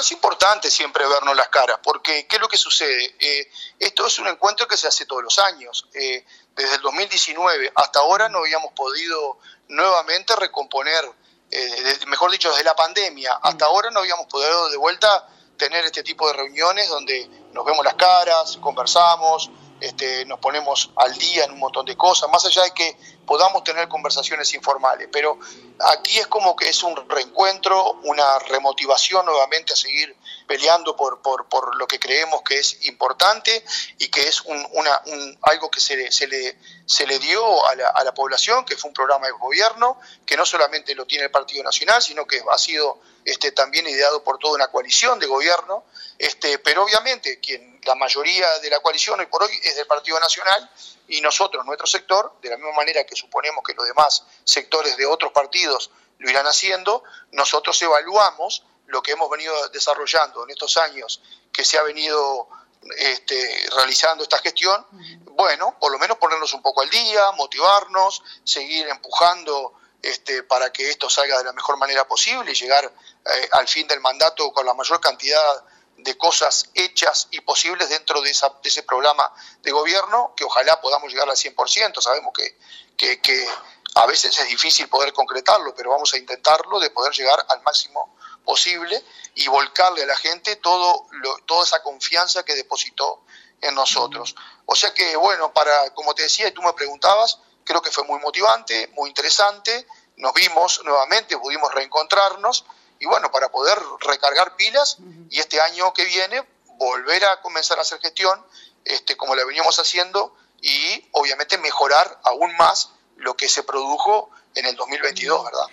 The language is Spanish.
Es importante siempre vernos las caras, porque ¿qué es lo que sucede? Eh, esto es un encuentro que se hace todos los años. Eh, desde el 2019 hasta ahora no habíamos podido nuevamente recomponer, eh, mejor dicho, desde la pandemia hasta ahora no habíamos podido de vuelta tener este tipo de reuniones donde nos vemos las caras, conversamos, este, nos ponemos al día en un montón de cosas, más allá de que podamos tener conversaciones informales, pero aquí es como que es un reencuentro, una remotivación nuevamente a seguir peleando por, por, lo que creemos que es importante y que es un, una, algo que se le, se le, se le dio a la, a la población, que fue un programa de gobierno, que no solamente lo tiene el Partido Nacional, sino que ha sido este, también ideado por toda una coalición de gobierno, este, pero obviamente quien la mayoría de la coalición hoy por hoy es del Partido Nacional y nosotros, nuestro sector, de la misma manera que suponemos que los demás sectores de otros partidos lo irán haciendo, nosotros evaluamos lo que hemos venido desarrollando en estos años que se ha venido este, realizando esta gestión, bueno, por lo menos ponernos un poco al día, motivarnos, seguir empujando este, para que esto salga de la mejor manera posible y llegar eh, al fin del mandato con la mayor cantidad de cosas hechas y posibles dentro de, ese programa de gobierno, que ojalá podamos llegar al 100%. Sabemos que, que, a veces es difícil poder concretarlo, pero vamos a intentarlo de poder llegar al máximo posible y volcarle a la gente todo toda esa confianza que depositó en nosotros. O sea que, bueno, para, como te decía y tú me preguntabas, creo que fue muy motivante, muy interesante, nos vimos nuevamente, pudimos reencontrarnos y bueno, para poder recargar pilas y este año que viene volver a comenzar a hacer gestión este, como la veníamos haciendo y obviamente mejorar aún más lo que se produjo en el 2022, ¿verdad?